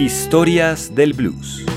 Historias del Blues.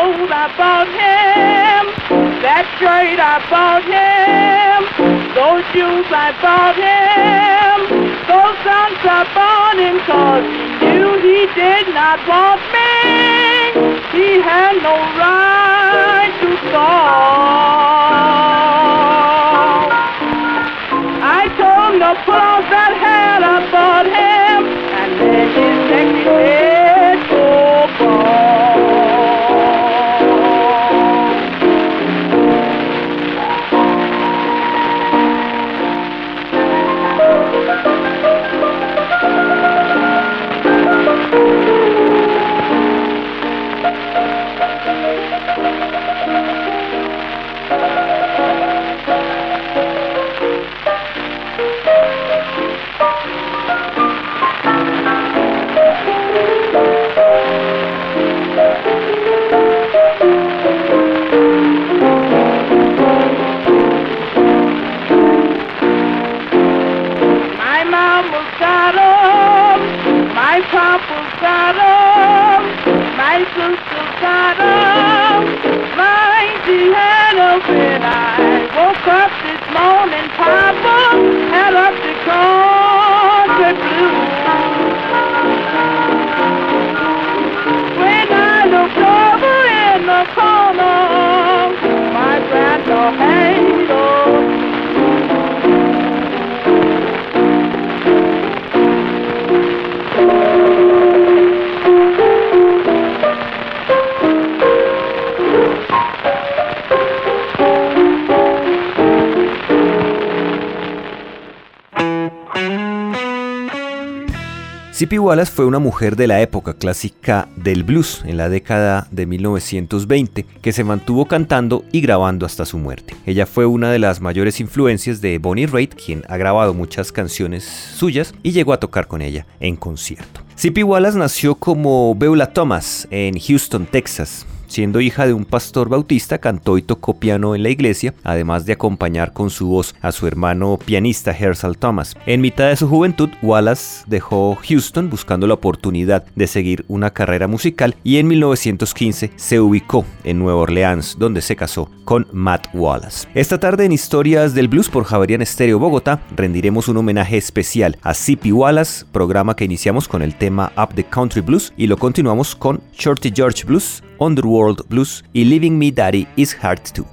gold I bought him, that shirt I bought him, those shoes I bought him, those sons I bought him cause he knew he did not want me. He had no right to call. I told him to pull off that hat. Zippy Wallace fue una mujer de la época clásica del blues en la década de 1920 que se mantuvo cantando y grabando hasta su muerte. Ella fue una de las mayores influencias de Bonnie Raitt, quien ha grabado muchas canciones suyas y llegó a tocar con ella en concierto. Zippy Wallace nació como Beulah Thomas en Houston, Texas. Siendo hija de un pastor bautista, cantó y tocó piano en la iglesia, además de acompañar con su voz a su hermano pianista Hersal Thomas. En mitad de su juventud, Wallace dejó Houston buscando la oportunidad de seguir una carrera musical y en 1915 se ubicó en Nueva Orleans, donde se casó con Matt Wallace. Esta tarde en Historias del Blues por Javerian Estéreo Bogotá rendiremos un homenaje especial a Zippy Wallace, programa que iniciamos con el tema Up the Country Blues y lo continuamos con Shorty George Blues, Underworld Blues y Leaving Me Daddy Is Hard Too.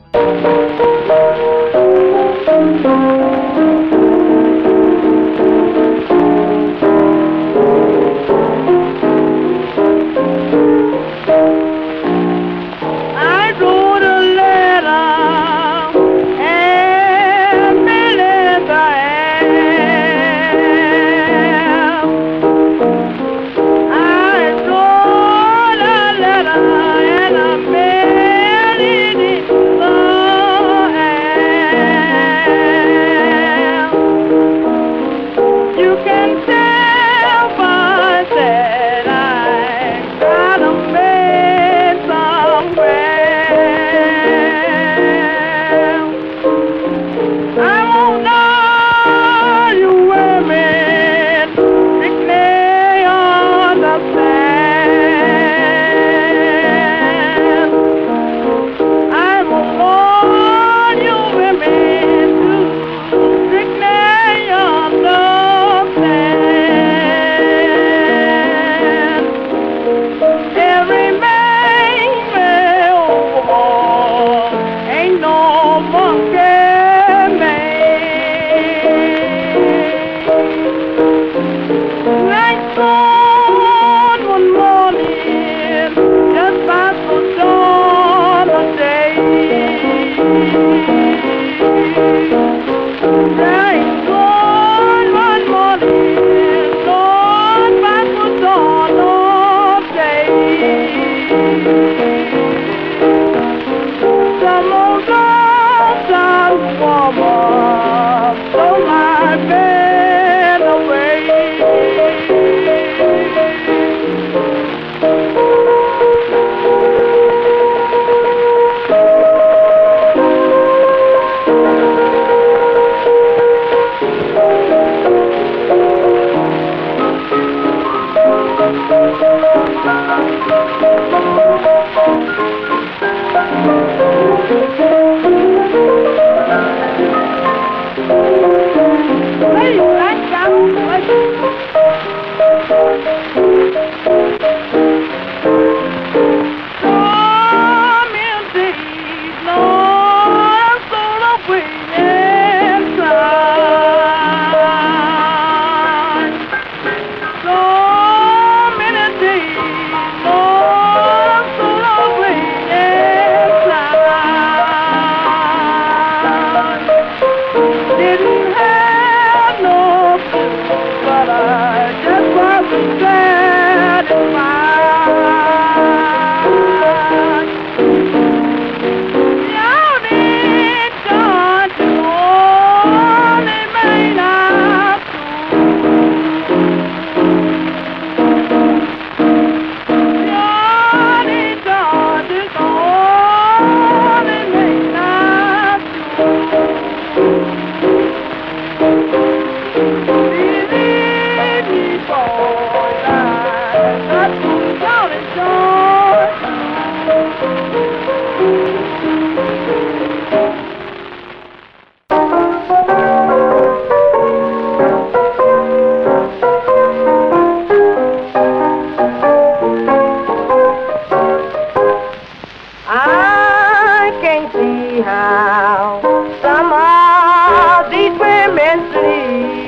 free.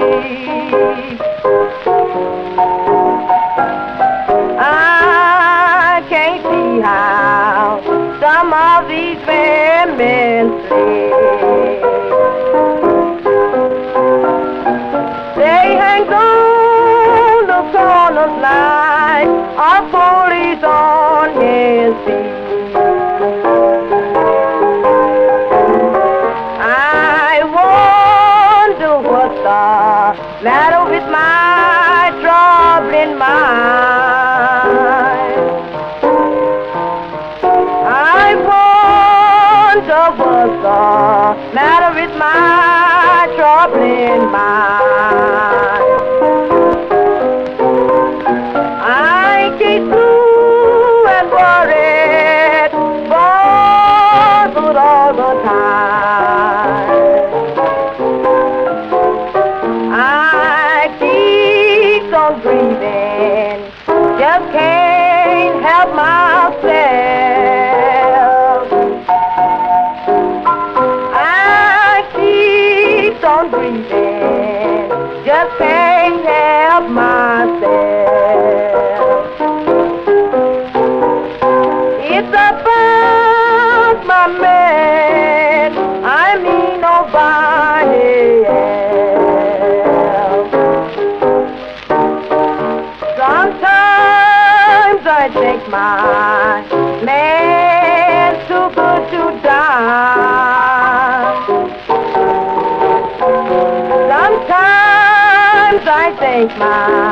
My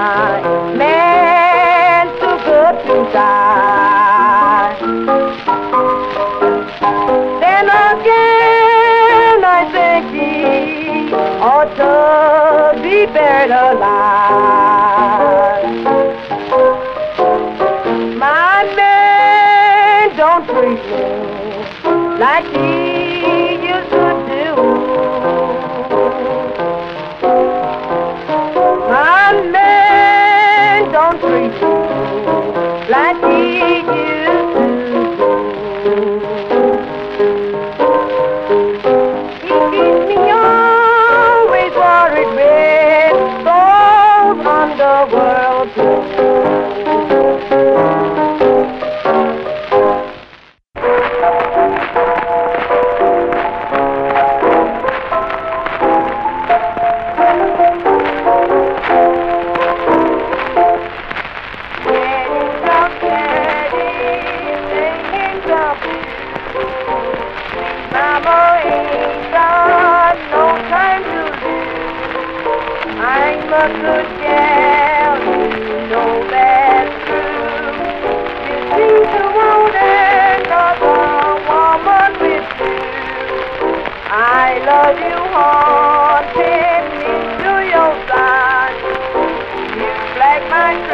night.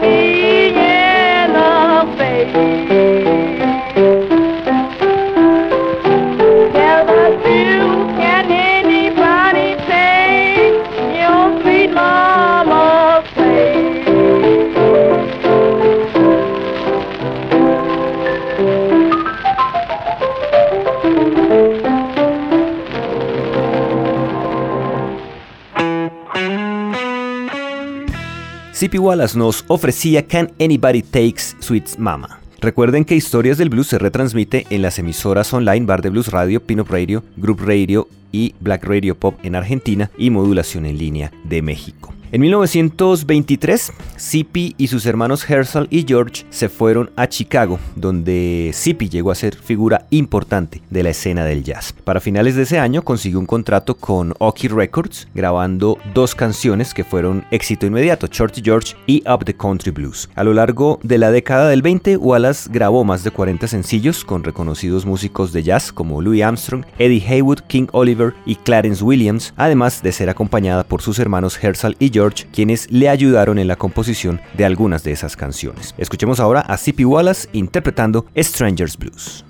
Look C.P. Wallace nos ofrecía Can Anybody Takes Sweet Mama. Recuerden que Historias del Blues se retransmite en las emisoras online Bar de Blues Radio, Pinop Radio, Group Radio y Black Radio Pop en Argentina y Modulación en línea de México. En 1923, Zippy y sus hermanos Herschel y George se fueron a Chicago, donde Zippy llegó a ser figura importante de la escena del jazz. Para finales de ese año consiguió un contrato con Oki Records, grabando dos canciones que fueron éxito inmediato, Shorty George y Up the Country Blues. A lo largo de la década del 20, Wallace grabó más de 40 sencillos con reconocidos músicos de jazz como Louis Armstrong, Eddie Haywood, King Oliver y Clarence Williams, además de ser acompañada por sus hermanos Herschel y George, quienes le ayudaron en la composición de algunas de esas canciones. Escuchemos ahora a C.P. Wallace interpretando Stranger's Blues.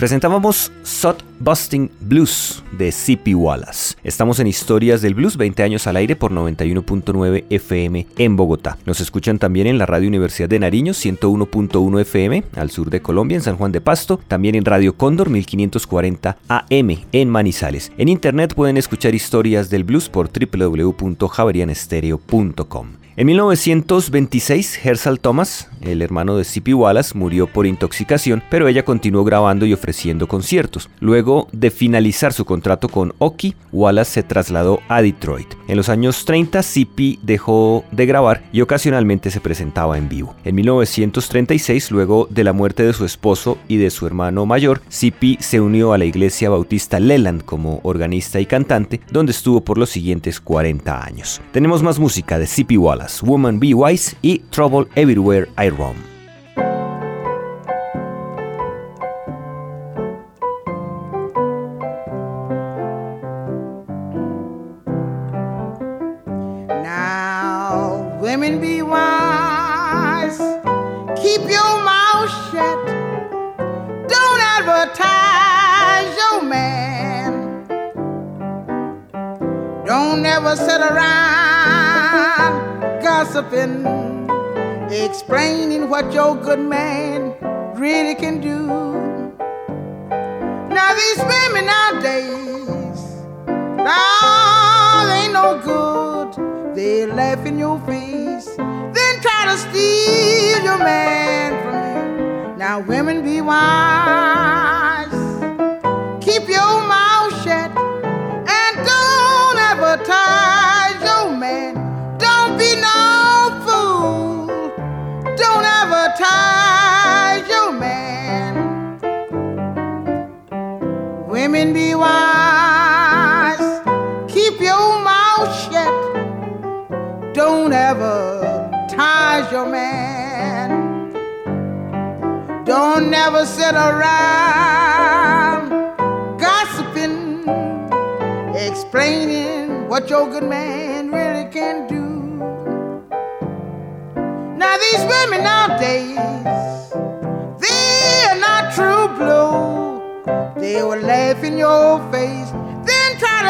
Presentábamos Sot Busting Blues de C.P. Wallace. Estamos en Historias del Blues, 20 años al aire por 91.9 FM en Bogotá. Nos escuchan también en la Radio Universidad de Nariño, 101.1 FM al sur de Colombia, en San Juan de Pasto, también en Radio Cóndor, 1540 AM en Manizales. En internet pueden escuchar Historias del Blues por www.javerianestereo.com. En 1926, Herschel Thomas, el hermano de C.P. Wallace, murió por intoxicación, pero ella continuó grabando y ofreciendo conciertos. Luego de finalizar su contrato con Oki, Wallace se trasladó a Detroit. En los años 30, C.P. dejó de grabar y ocasionalmente se presentaba en vivo. En 1936, luego de la muerte de su esposo y de su hermano mayor, C.P. se unió a la iglesia bautista Leland como organista y cantante, donde estuvo por los siguientes 40 años. Tenemos más música de C.P. Wallace. Woman Be Wise y Trouble Everywhere I Roam.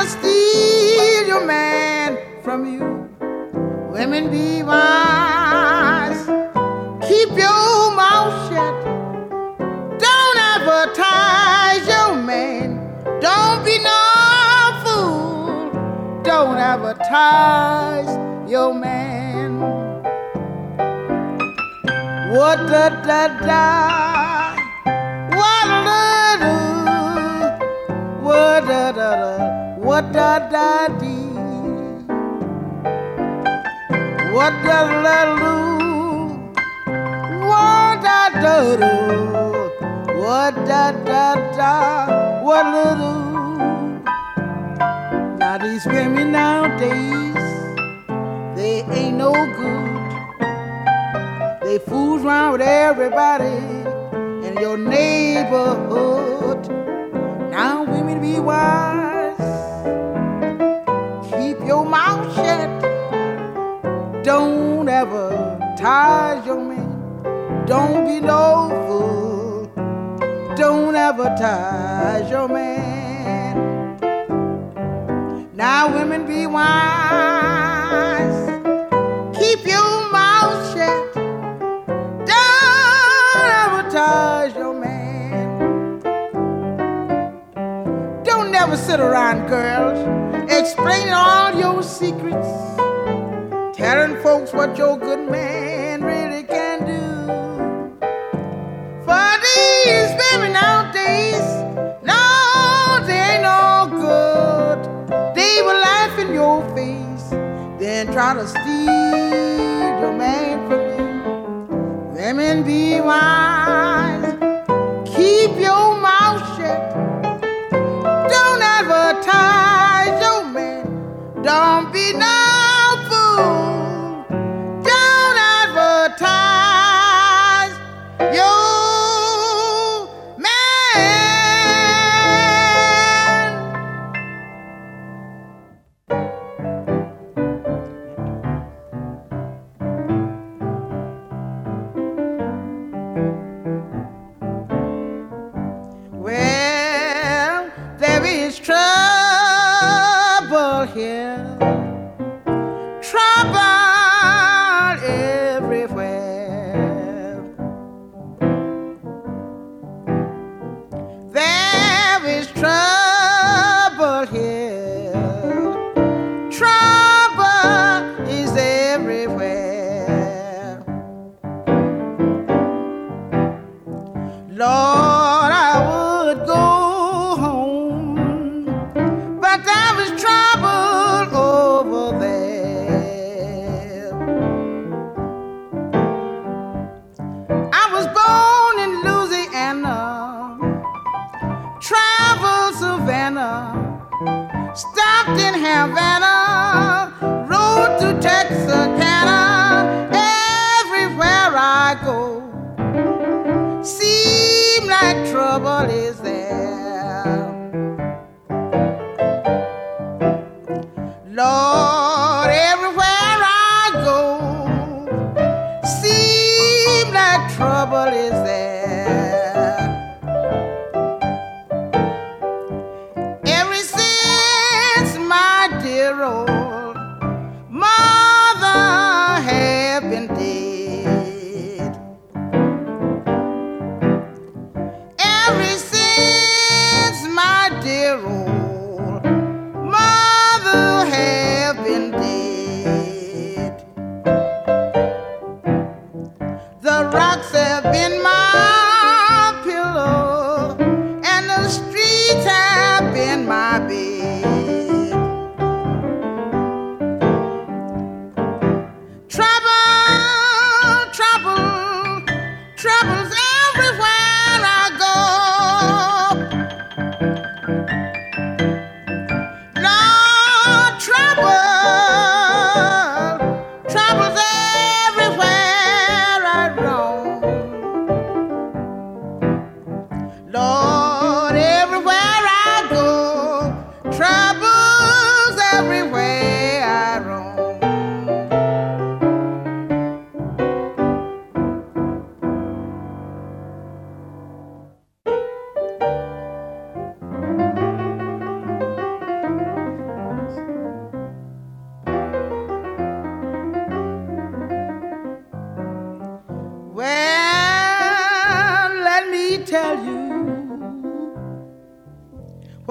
To steal your man from you. Women be wise, keep your mouth shut. Don't advertise your man. Don't be no fool. Don't advertise your man. What da da da? What da da? What da da da? What da da dee? What da da do? What da da do? What da da da? What da do? Now these women nowadays, they ain't no good. They fools around with everybody in your neighborhood. Now women be wise. Don't ever tie your man. Don't be no fool. Don't ever tie your man. Now women be wise. Keep your mouth shut. Don't advertise your man. Don't never sit around, girls, explaining all your secrets, telling folks what your good man really can do. For these women nowadays, no, they ain't no good. They will laugh in your face, then try to steal your man from you. Women be wise.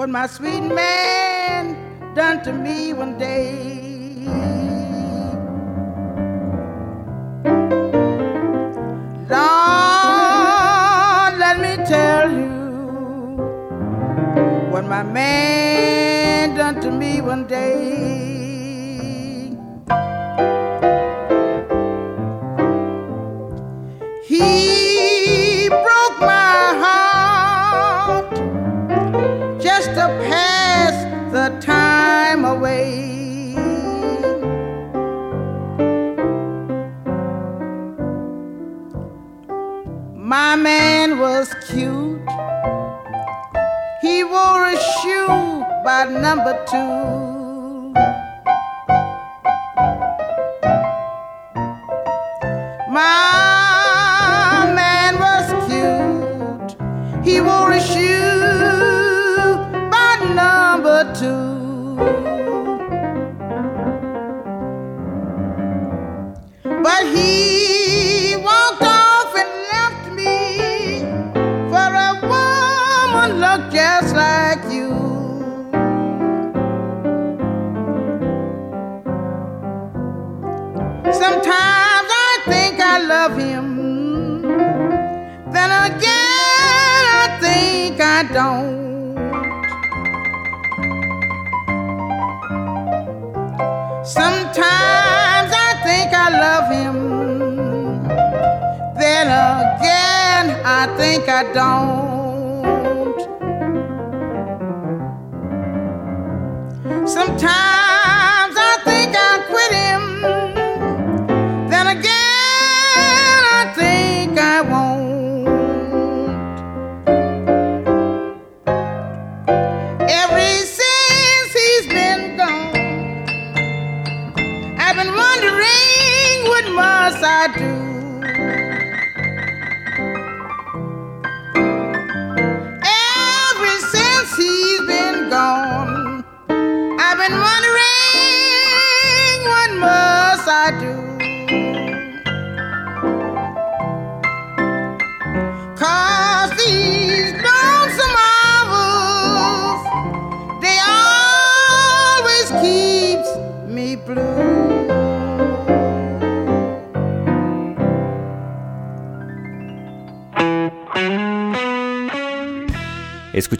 What my sweet man done to me one day. Lord, let me tell you what my man done to me one day. Number love him. Then again, I think I don't. Sometimes I think I love him. Then again, I think I don't. Sometimes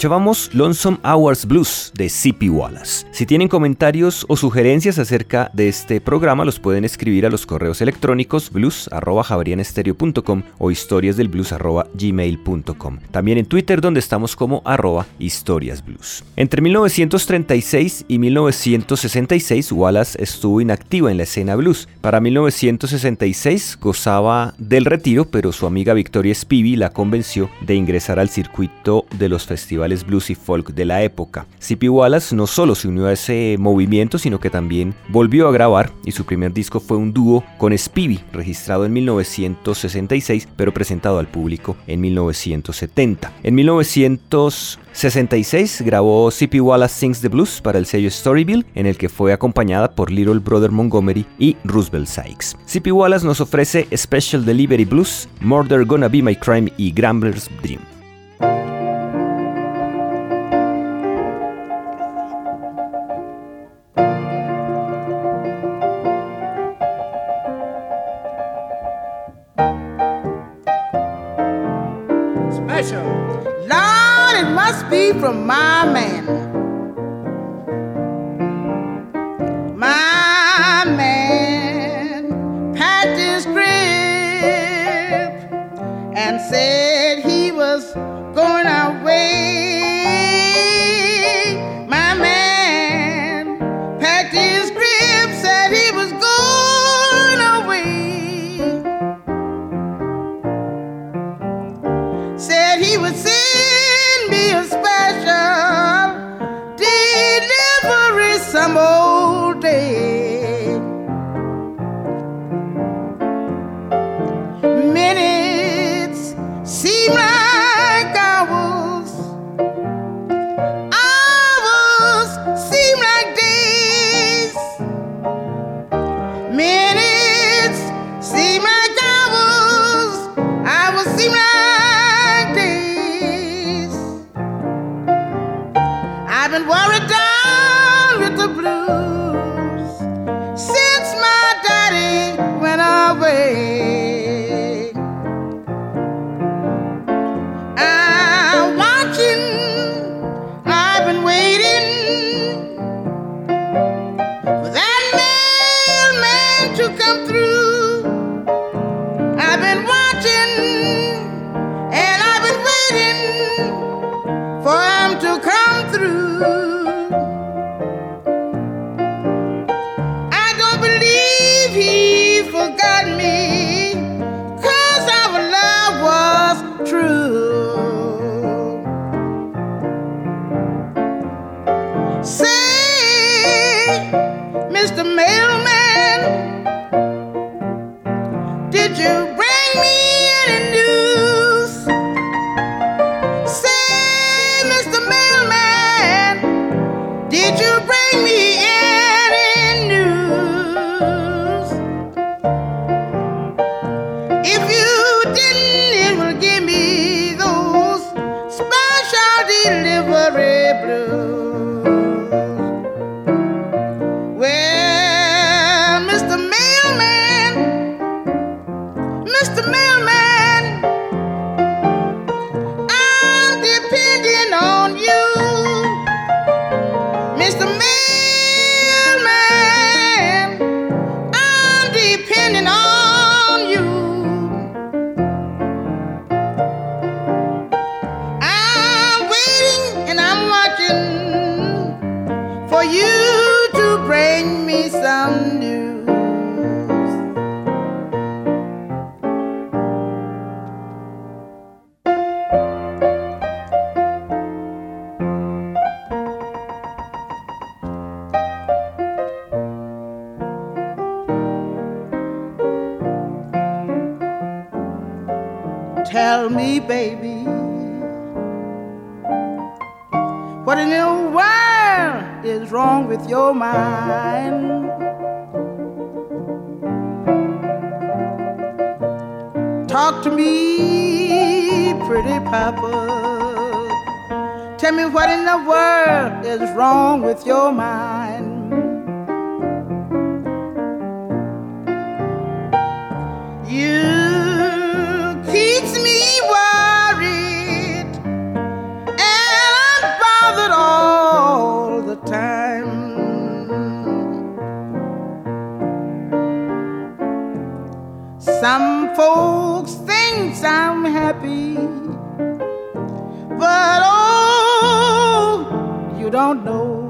Escuchábamos Lonesome Hours Blues de C.P. Wallace. Si tienen comentarios o sugerencias acerca de este programa, los pueden escribir a los correos electrónicos blues.javarianestereo.com o historiasdelblues.gmail.com. También en Twitter, donde estamos como arroba historiasblues. Entre 1936 y 1966, Wallace estuvo inactiva en la escena blues. Para 1966 gozaba del retiro, pero su amiga Victoria Spivey la convenció de ingresar al circuito de los festivales blues y folk de la época. C.P. Wallace no solo se unió a ese movimiento, sino que también volvió a grabar y su primer disco fue un dúo con Spivey, registrado en 1966, pero presentado al público en 1970. En 1966 grabó C.P. Wallace Sings the Blues para el sello Storyville, en el que fue acompañada por Little Brother Montgomery y Roosevelt Sykes. C.P. Wallace nos ofrece Special Delivery Blues, Murder Gonna Be My Crime y Grambler's Dream. From my man. My man his grip and said he was going away. Seem like don't know.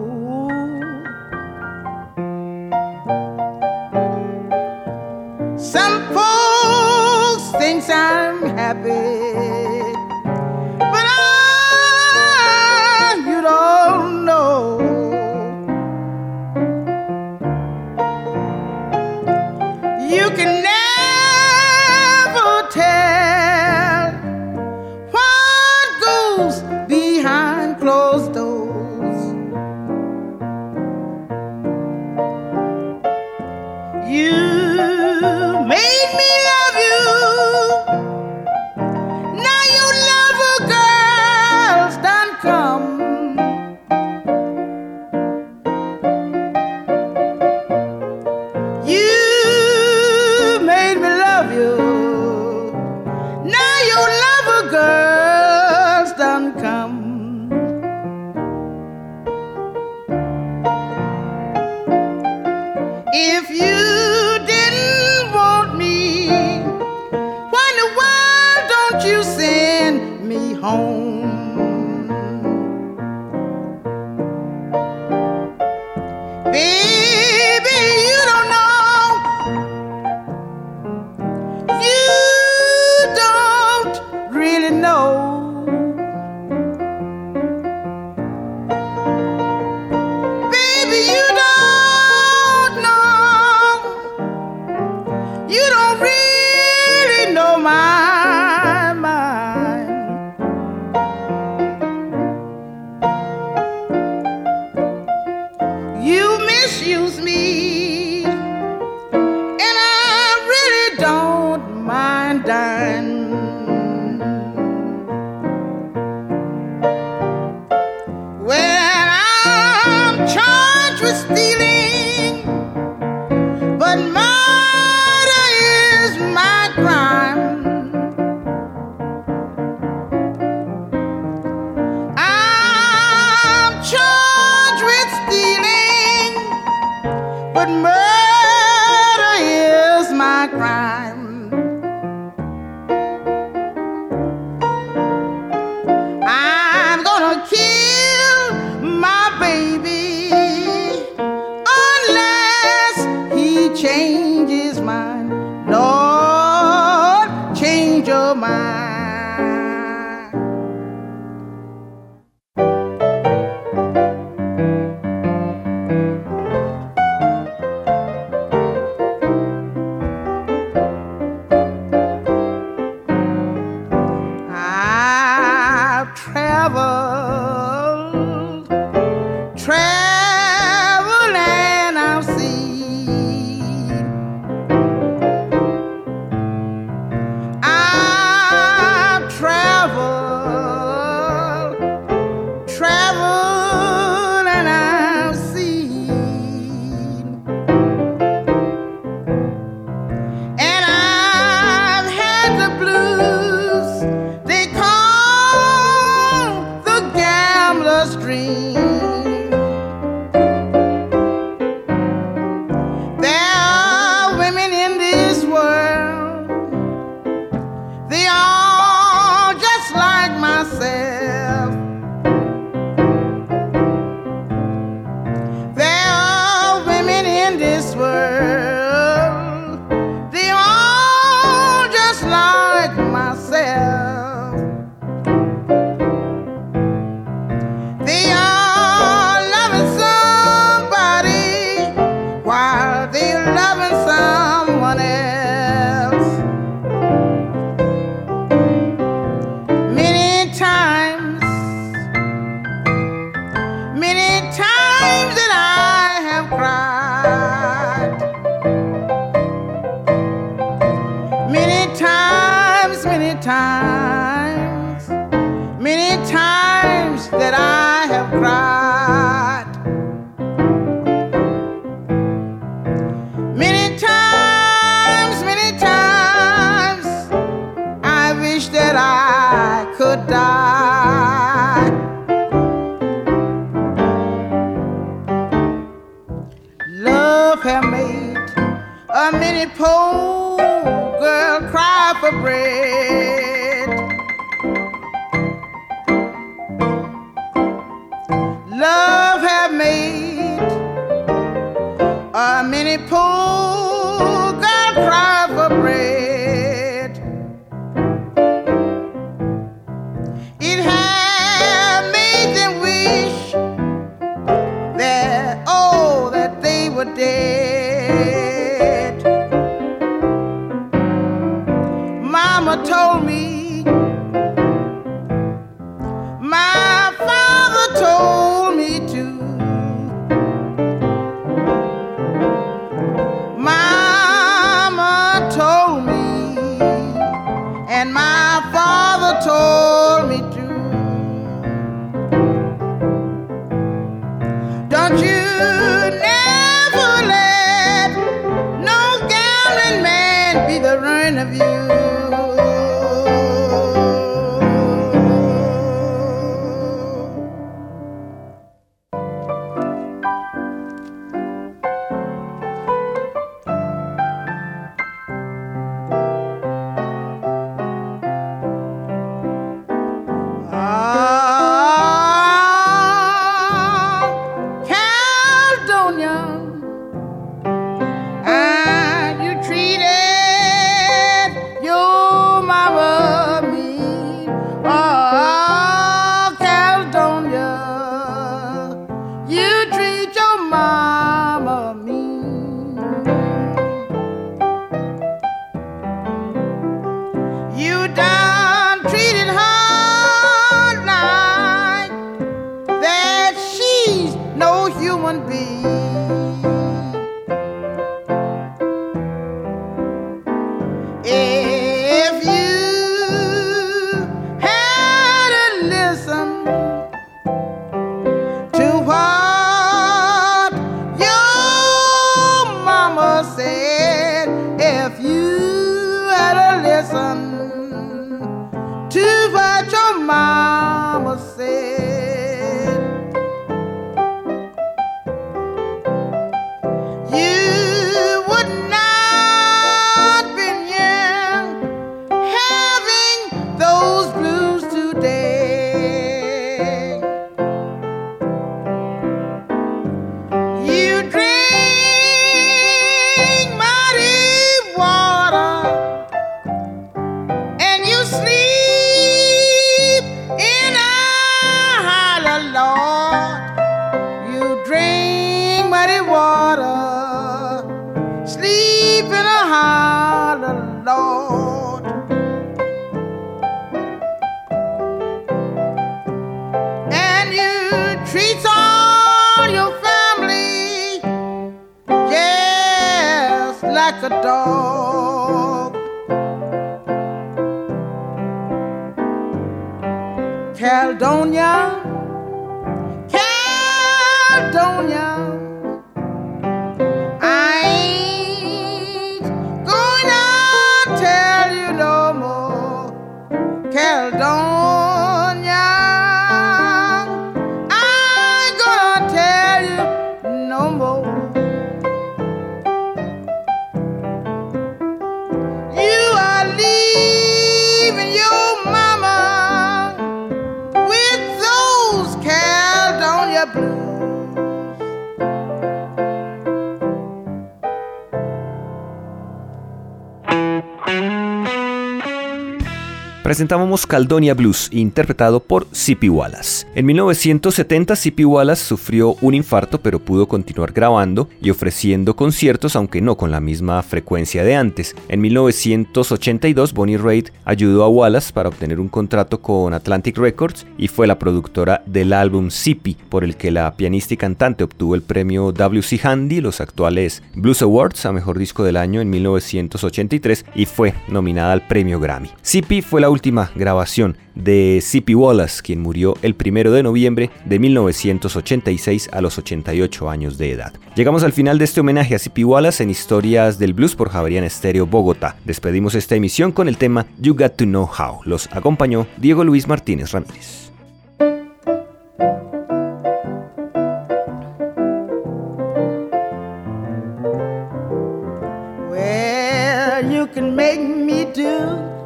Presentábamos Caldonia Blues, interpretado por C.P. Wallace. En 1970, C.P. Wallace sufrió un infarto, pero pudo continuar grabando y ofreciendo conciertos, aunque no con la misma frecuencia de antes. En 1982, Bonnie Raitt ayudó a Wallace para obtener un contrato con Atlantic Records y fue la productora del álbum C.P., por el que la pianista y cantante obtuvo el premio W.C. Handy, los actuales Blues Awards, a Mejor Disco del Año en 1983 y fue nominada al premio Grammy. C.P. fue la última última grabación de C.P. Wallace, quien murió el primero de noviembre de 1986 a los 88 años de edad. Llegamos al final de este homenaje a C.P. Wallace en Historias del Blues por Javerian Estéreo Bogotá. Despedimos esta emisión con el tema You Got to Know How. Los acompañó Diego Luis Martínez Ramírez.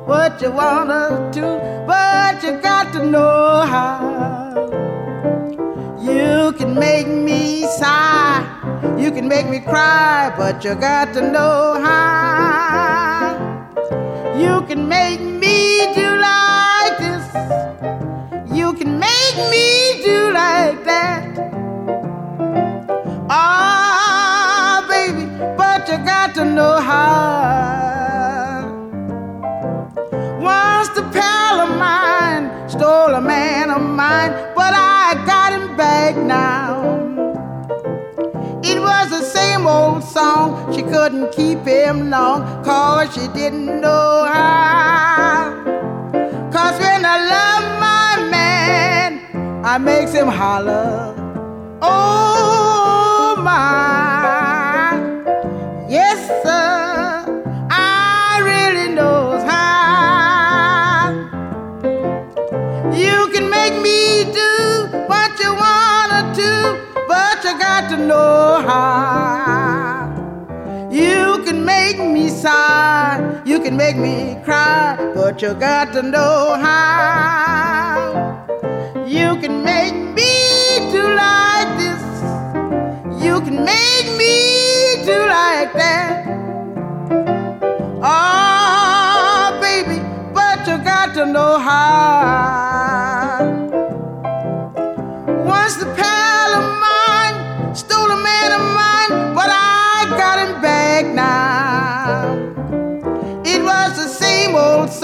What you wanna do, but you got to know how. You can make me sigh, you can make me cry, but you got to know how. You can make me do like this, you can make me do like mine, but I got him back now. It was the same old song, she couldn't keep him long, cause she didn't know how. Cause when I love my man, I makes him holler. Oh my, know how. You can make me sigh, you can make me cry, but you got to know how. You can make me do like this, you can make me do like that. Oh, baby, but you got to know how.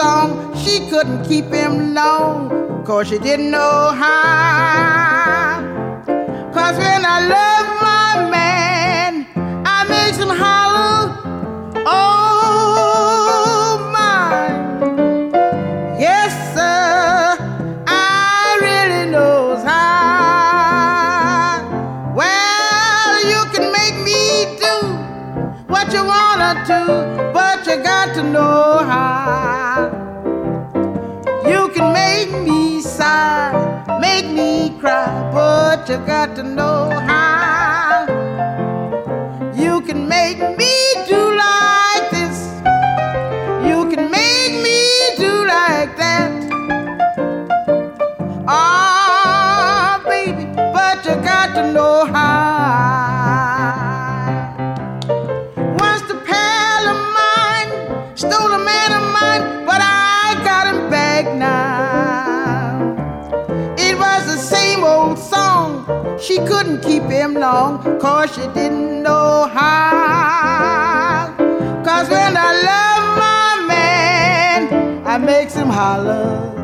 Song, she couldn't keep him long, cause she didn't know how. Cause when I love my man, I makes him holler, oh make me cry, but you got to know long, cause she didn't know how. Cause when I love my man, I makes him holler.